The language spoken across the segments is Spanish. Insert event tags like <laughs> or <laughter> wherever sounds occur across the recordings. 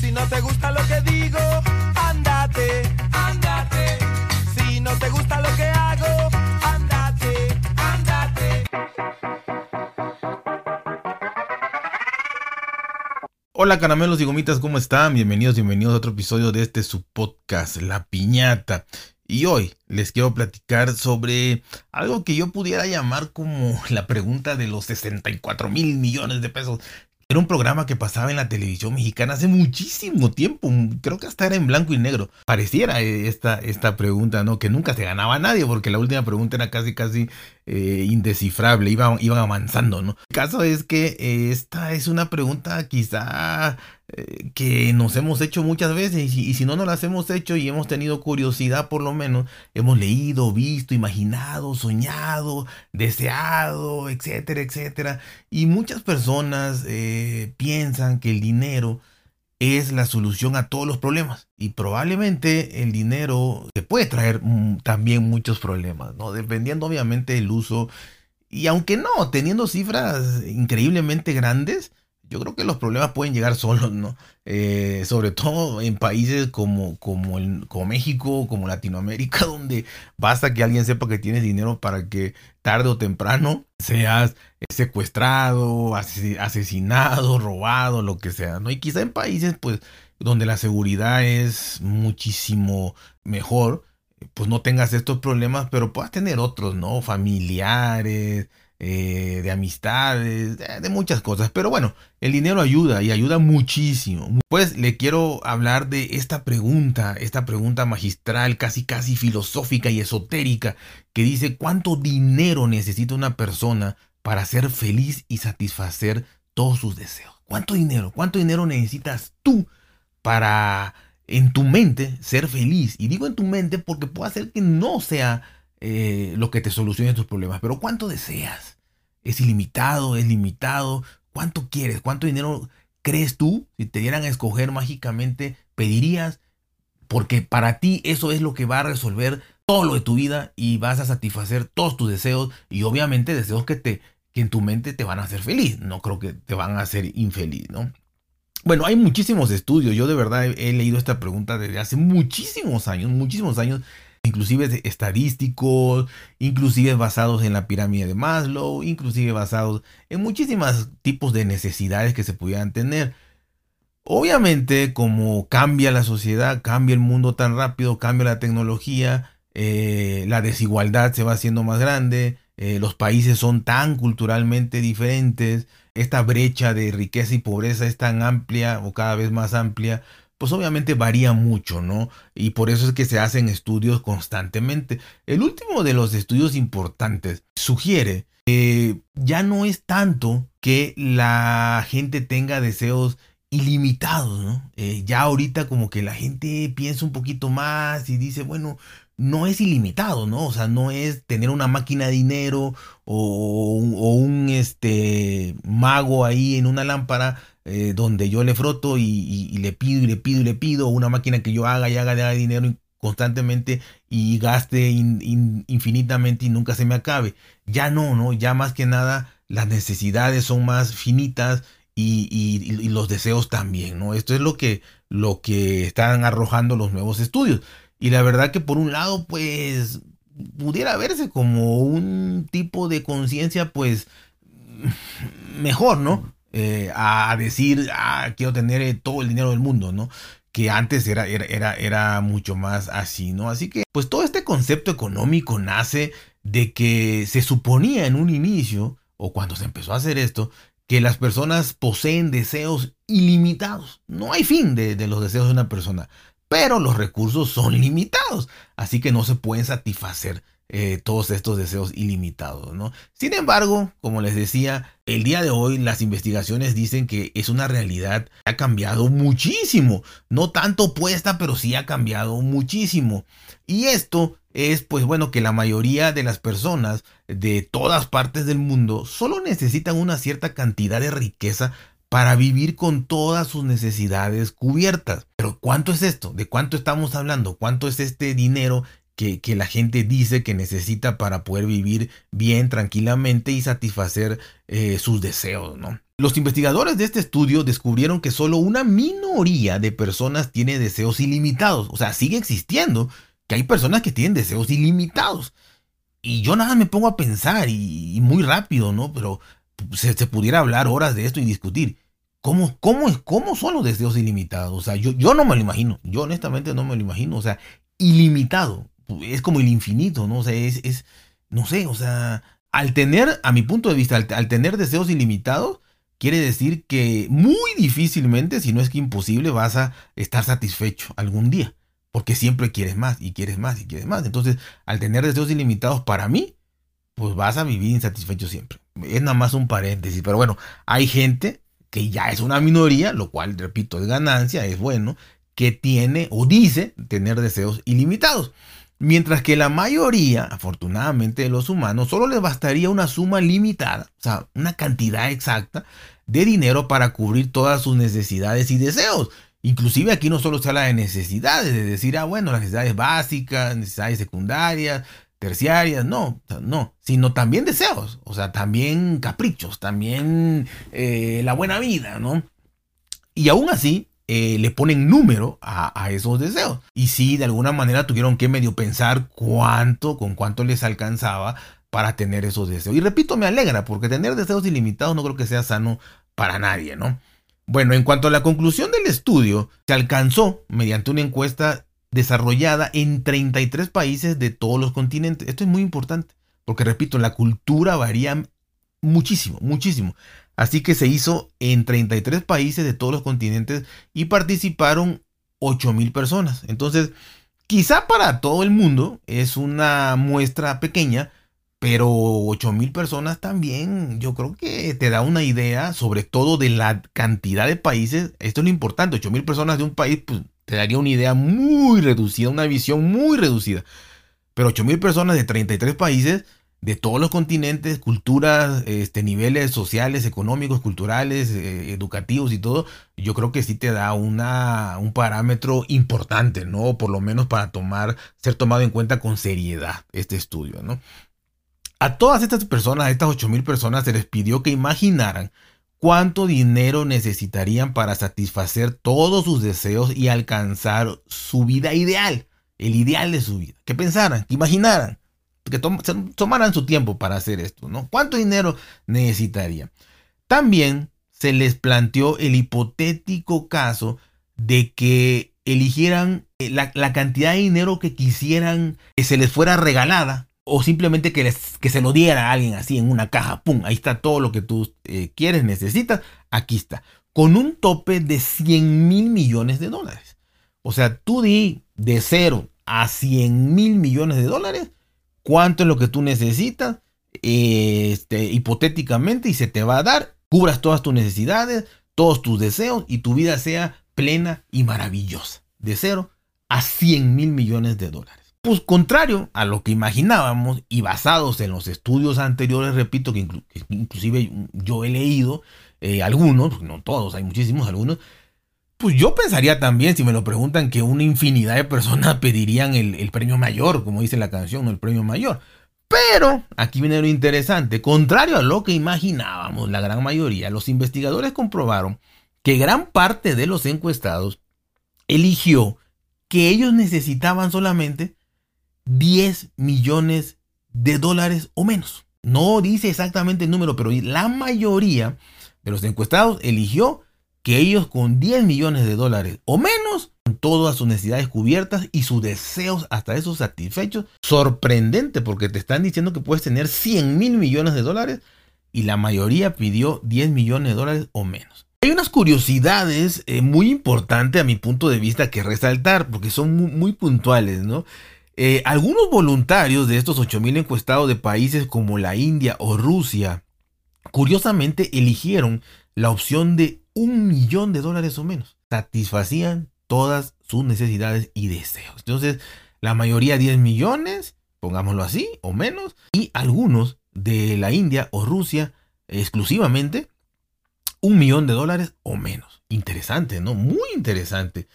Si no te gusta lo que digo, ándate, ándate. Si no te gusta lo que hago, ándate, ándate. Hola caramelos y gomitas, ¿cómo están? Bienvenidos, bienvenidos a otro episodio de este su podcast, La Piñata. Y hoy les quiero platicar sobre algo que yo pudiera llamar como la pregunta de los 64 mil millones de pesos. Era un programa que pasaba en la televisión mexicana hace muchísimo tiempo, creo que hasta era en blanco y negro. Pareciera eh, esta, esta pregunta, ¿no? Que nunca se ganaba nadie, porque la última pregunta era casi, casi eh, indescifrable, iban, iban avanzando, ¿no? El caso es que eh, esta es una pregunta quizá eh, que nos hemos hecho muchas veces y, si no nos las hemos hecho y hemos tenido curiosidad por lo menos, hemos leído, visto, imaginado, soñado, deseado, etcétera, etcétera. Y muchas personas eh, piensan que el dinero es la solución a todos los problemas y probablemente el dinero te puede traer mm, también muchos problemas, ¿no? Dependiendo obviamente del uso y aunque no, teniendo cifras increíblemente grandes, yo creo que los problemas pueden llegar solos, ¿no? Eh, sobre todo en países como, como, el, como México, como Latinoamérica, <laughs> donde basta que alguien sepa que tienes dinero para que tarde o temprano seas secuestrado, asesinado, robado, lo que sea, ¿no? Y quizá en países, pues, donde la seguridad es muchísimo mejor, pues no tengas estos problemas, pero puedas tener otros, ¿no? Familiares, eh, de amistades, de, muchas cosas. Pero bueno, el dinero ayuda y ayuda muchísimo. Pues le quiero hablar de esta pregunta, esta pregunta magistral, casi casi filosófica y esotérica, que dice cuánto dinero necesita una persona para ser feliz y satisfacer todos sus deseos. ¿Cuánto dinero? ¿Cuánto dinero necesitas tú para en tu mente ser feliz? Y digo en tu mente porque puede ser que no sea eh, lo que te solucione tus problemas. Pero ¿cuánto deseas? ¿Es ilimitado? ¿Es limitado? ¿Cuánto quieres? ¿Cuánto dinero crees tú? Si te dieran a escoger mágicamente, pedirías. Porque para ti eso es lo que va a resolver todo lo de tu vida y vas a satisfacer todos tus deseos y obviamente deseos que te que en tu mente te van a hacer feliz, no creo que te van a hacer infeliz, ¿no? Bueno, hay muchísimos estudios, yo de verdad he, he leído esta pregunta desde hace muchísimos años, muchísimos años inclusive estadísticos, inclusive basados en la pirámide de Maslow, inclusive basados en muchísimos tipos de necesidades que se pudieran tener. Obviamente, como cambia la sociedad, cambia el mundo tan rápido, cambia la tecnología, eh, la desigualdad se va haciendo más grande, eh, los países son tan culturalmente diferentes, esta brecha de riqueza y pobreza es tan amplia o cada vez más amplia, pues obviamente varía mucho, ¿no? Y por eso es que se hacen estudios constantemente. El último de los estudios importantes sugiere que ya no es tanto que la gente tenga deseos ilimitados, ¿no? Eh, ya ahorita como que la gente piensa un poquito más y dice, bueno, no es ilimitado, ¿no? O sea, no es tener una máquina de dinero o, o un este, mago ahí en una lámpara eh, donde yo le froto y, le pido y le pido y le pido una máquina que yo haga y haga de dinero constantemente y gaste infinitamente y nunca se me acabe. Ya no, ¿no? Ya más que nada las necesidades son más finitas y, los deseos también, ¿no? Esto es lo que, lo que están arrojando los nuevos estudios. Y la verdad que por un lado, pues, pudiera verse como un tipo de conciencia, pues, mejor, ¿no? Eh, a decir, ah, quiero tener eh, todo el dinero del mundo, ¿no? Que antes era, era, era, mucho más así, ¿no? Así que, pues todo este concepto económico nace de que se suponía en un inicio, o cuando se empezó a hacer esto, que las personas poseen deseos ilimitados. No hay fin de, los deseos de una persona, pero los recursos son limitados, así que no se pueden satisfacer eh, todos estos deseos ilimitados, ¿no? Sin embargo, como les decía, el día de hoy las investigaciones dicen que es una realidad que ha cambiado muchísimo, no tanto opuesta, pero sí ha cambiado muchísimo. Y esto es, pues bueno, que la mayoría de las personas de todas partes del mundo solo necesitan una cierta cantidad de riqueza para vivir con todas sus necesidades cubiertas. Pero ¿cuánto es esto? ¿De cuánto estamos hablando? ¿Cuánto es este dinero que, la gente dice que necesita para poder vivir bien, tranquilamente y satisfacer eh, sus deseos, ¿no? Los investigadores de este estudio descubrieron que solo una minoría de personas tiene deseos ilimitados. O sea, sigue existiendo que hay personas que tienen deseos ilimitados. Y yo nada me pongo a pensar y, muy rápido, ¿no? Pero se, pudiera hablar horas de esto y discutir. ¿Cómo, cómo, ¿Cómo son los deseos ilimitados? O sea, yo, yo no me lo imagino. Yo honestamente no me lo imagino. O sea, ilimitado. Es como el infinito, ¿no? O sea, es, es no sé, o sea, al tener, a mi punto de vista, al, tener deseos ilimitados, quiere decir que muy difícilmente, si no es que imposible, vas a estar satisfecho algún día. Porque siempre quieres más y quieres más y quieres más. Entonces, al tener deseos ilimitados para mí, pues vas a vivir insatisfecho siempre. Es nada más un paréntesis. Pero bueno, hay gente que ya es una minoría, lo cual, repito, es ganancia, es bueno, que tiene o dice tener deseos ilimitados. Mientras que la mayoría, afortunadamente, de los humanos solo les bastaría una suma limitada, o sea, una cantidad exacta de dinero para cubrir todas sus necesidades y deseos. Inclusive aquí no solo se habla de necesidades, de decir, ah, bueno, las necesidades básicas, necesidades secundarias, terciarias, no, no, sino también deseos, o sea, también caprichos, también eh, la buena vida, ¿no? Y aún así, eh, le ponen número a, esos deseos. Y si de alguna manera tuvieron que medio pensar cuánto, con cuánto les alcanzaba para tener esos deseos. Y repito, me alegra, porque tener deseos ilimitados no creo que sea sano para nadie, ¿no? Bueno, en cuanto a la conclusión del estudio, se alcanzó mediante una encuesta desarrollada en 33 países de todos los continentes. Esto es muy importante, porque repito, la cultura varía muchísimo, muchísimo. Así que se hizo en 33 países de todos los continentes y participaron 8.000 personas. Entonces, quizá para todo el mundo es una muestra pequeña, pero 8.000 personas también yo creo que te da una idea sobre todo de la cantidad de países. Esto es lo importante, 8.000 personas de un país pues, te daría una idea muy reducida, una visión muy reducida. Pero 8.000 personas de 33 países de todos los continentes, culturas, este, niveles sociales, económicos, culturales, eh, educativos y todo, yo creo que sí te da una, un parámetro importante, ¿no? Por lo menos para tomar, ser tomado en cuenta con seriedad este estudio, ¿no? A todas estas personas, a estas 8000 personas, se les pidió que imaginaran cuánto dinero necesitarían para satisfacer todos sus deseos y alcanzar su vida ideal, el ideal de su vida. Que pensaran, que imaginaran que tomaran su tiempo para hacer esto, ¿no? ¿Cuánto dinero necesitaría? También se les planteó el hipotético caso de que eligieran eh, la, cantidad de dinero que quisieran que se les fuera regalada o simplemente que, les, que se lo diera a alguien así en una caja, ¡pum! Ahí está todo lo que tú eh, quieres, necesitas, aquí está, con un tope de 100 mil millones de dólares. O sea, tú di de cero a 100 mil millones de dólares cuánto es lo que tú necesitas, este, hipotéticamente, y se te va a dar, cubras todas tus necesidades, todos tus deseos, y tu vida sea plena y maravillosa, de cero a 100 mil millones de dólares. Pues contrario a lo que imaginábamos y basados en los estudios anteriores, repito que, inclusive yo he leído eh, algunos, no todos, hay muchísimos algunos, pues yo pensaría también, si me lo preguntan, que una infinidad de personas <laughs> pedirían el, premio mayor, como dice la canción, el premio mayor. Pero aquí viene lo interesante, contrario a lo que imaginábamos, la gran mayoría, los investigadores comprobaron que gran parte de los encuestados eligió que ellos necesitaban solamente 10 millones de dólares o menos. No dice exactamente el número, pero la mayoría de los encuestados eligió que ellos con 10 millones de dólares o menos, todas sus necesidades cubiertas y sus deseos hasta esos satisfechos, sorprendente porque te están diciendo que puedes tener 100 mil millones de dólares y la mayoría pidió 10 millones de dólares o menos. Hay unas curiosidades eh, muy importantes a mi punto de vista que resaltar porque son muy, puntuales. Eh, algunos voluntarios de estos 8 mil encuestados de países como la India o Rusia, curiosamente eligieron la opción de un millón de dólares o menos. Satisfacían todas sus necesidades y deseos. Entonces, la mayoría 10 millones, pongámoslo así, o menos, y algunos de la India o Rusia exclusivamente, un millón de dólares o menos. Interesante, ¿no? Muy interesante.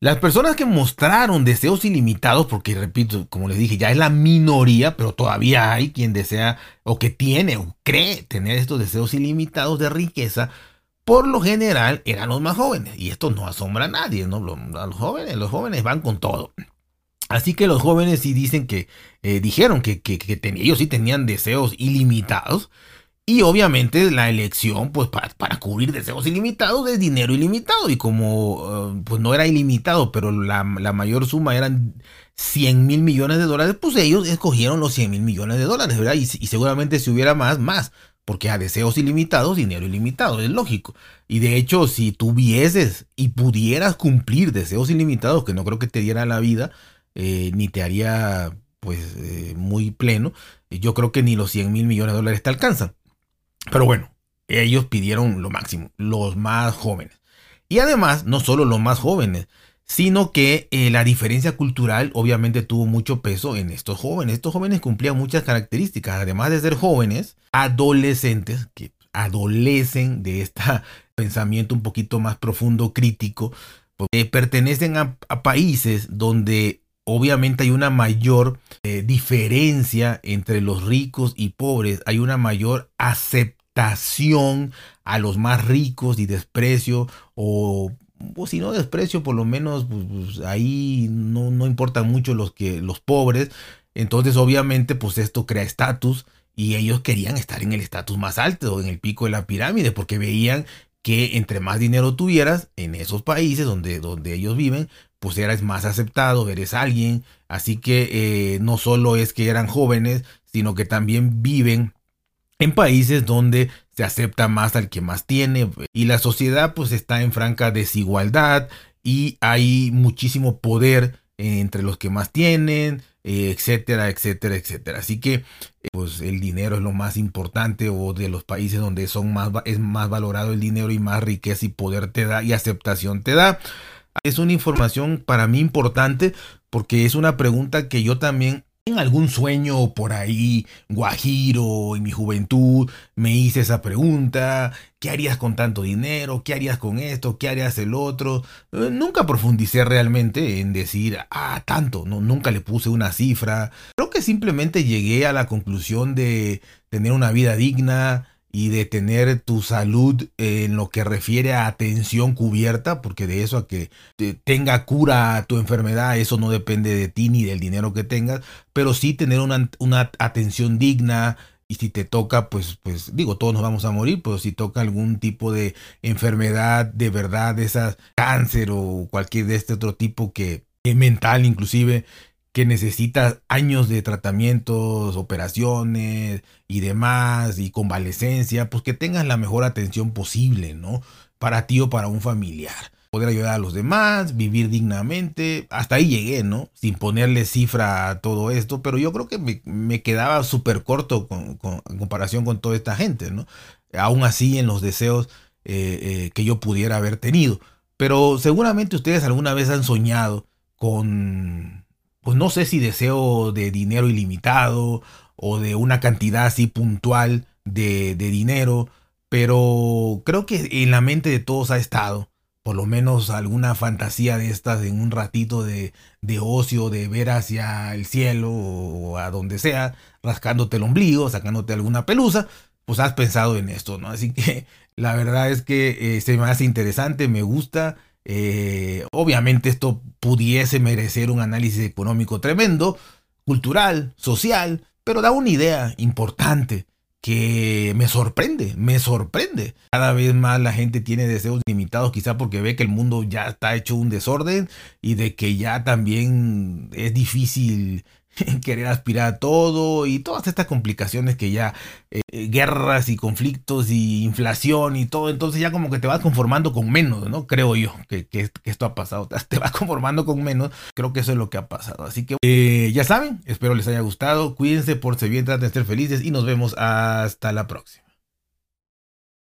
Las personas que mostraron deseos ilimitados, porque repito, como les dije, ya es la minoría, pero todavía hay quien desea o que tiene o cree tener estos deseos ilimitados de riqueza, por lo general eran los más jóvenes. Y esto no asombra a nadie, ¿no? Los jóvenes, los jóvenes van con todo. Así que los jóvenes sí dicen que, eh, dijeron que, que, ellos sí tenían deseos ilimitados. Y obviamente la elección, pues para, cubrir deseos ilimitados, es dinero ilimitado. Y como eh, pues no era ilimitado, pero la, mayor suma eran 100 mil millones de dólares, pues ellos escogieron los 100 mil millones de dólares, ¿verdad? Y, seguramente si hubiera más, más. Porque a deseos ilimitados, dinero ilimitado, es lógico. Y de hecho, si tuvieses y pudieras cumplir deseos ilimitados, que no creo que te diera la vida, eh, ni te haría pues eh, muy pleno, yo creo que ni los 100 mil millones de dólares te alcanzan. Pero bueno, ellos pidieron lo máximo, los más jóvenes. Y además, no solo los más jóvenes, sino que eh, la diferencia cultural obviamente tuvo mucho peso en estos jóvenes. Estos jóvenes cumplían muchas características, además de ser jóvenes, adolescentes, que adolecen de este <laughs> pensamiento un poquito más profundo, crítico, porque pertenecen a, países donde obviamente hay una mayor eh, diferencia entre los ricos y pobres, hay una mayor aceptación a los más ricos y desprecio o si no desprecio por lo menos pues, pues, ahí no, no importan mucho los que los pobres. Entonces obviamente pues esto crea estatus y ellos querían estar en el estatus más alto en el pico de la pirámide porque veían que entre más dinero tuvieras en esos países donde, donde ellos viven, pues eras más aceptado, eres alguien. Así que eh, no solo es que eran jóvenes, sino que también viven en países donde se acepta más al que más tiene y la sociedad pues está en franca desigualdad y hay muchísimo poder entre los que más tienen, etcétera, etcétera, etcétera. Así que pues el dinero es lo más importante o de los países donde son más es más valorado el dinero y más riqueza y poder te da y aceptación te da. Es una información para mí importante porque es una pregunta que yo también en algún sueño por ahí, guajiro, en mi juventud, me hice esa pregunta, ¿qué harías con tanto dinero? ¿Qué harías con esto? ¿Qué harías el otro? Eh, nunca profundicé realmente en decir, ah, tanto, no, nunca le puse una cifra. Creo que simplemente llegué a la conclusión de tener una vida digna, y de tener tu salud en lo que refiere a atención cubierta, porque de eso a que tenga cura tu enfermedad, eso no depende de ti ni del dinero que tengas, pero sí tener una, atención digna, y si te toca, pues, pues digo, todos nos vamos a morir, pero si toca algún tipo de enfermedad de verdad, de esas cáncer o cualquier de este otro tipo que, que mental inclusive, que necesitas años de tratamientos, operaciones y demás, y convalecencia, pues que tengas la mejor atención posible, ¿no? Para ti o para un familiar. Poder ayudar a los demás, vivir dignamente. Hasta ahí llegué, ¿no? Sin ponerle cifra a todo esto, pero yo creo que me, quedaba súper corto con, en comparación con toda esta gente, ¿no? Aún así en los deseos eh, eh, que yo pudiera haber tenido. Pero seguramente ustedes alguna vez han soñado con pues no sé si deseo de dinero ilimitado o de una cantidad así puntual de, dinero, pero creo que en la mente de todos ha estado por lo menos alguna fantasía de estas en un ratito de, de, ocio, de ver hacia el cielo o a donde sea, rascándote el ombligo, sacándote alguna pelusa, pues has pensado en esto, ¿no? Así que la verdad es que eh, se me hace interesante, me gusta eh, obviamente esto pudiese merecer un análisis económico tremendo, cultural, social, pero da una idea importante que me sorprende, me sorprende. Cada vez más la gente tiene deseos limitados, quizá porque ve que el mundo ya está hecho un desorden y de que ya también es difícil <laughs> querer aspirar a todo y todas estas complicaciones que ya eh, guerras y conflictos y inflación y todo, entonces ya como que te vas conformando con menos, ¿no? Creo yo que, esto ha pasado, <laughs> te vas conformando con menos, creo que eso es lo que ha pasado. Así que eh, ya saben, espero les haya gustado, cuídense, por bien, traten de ser felices y nos vemos hasta la próxima.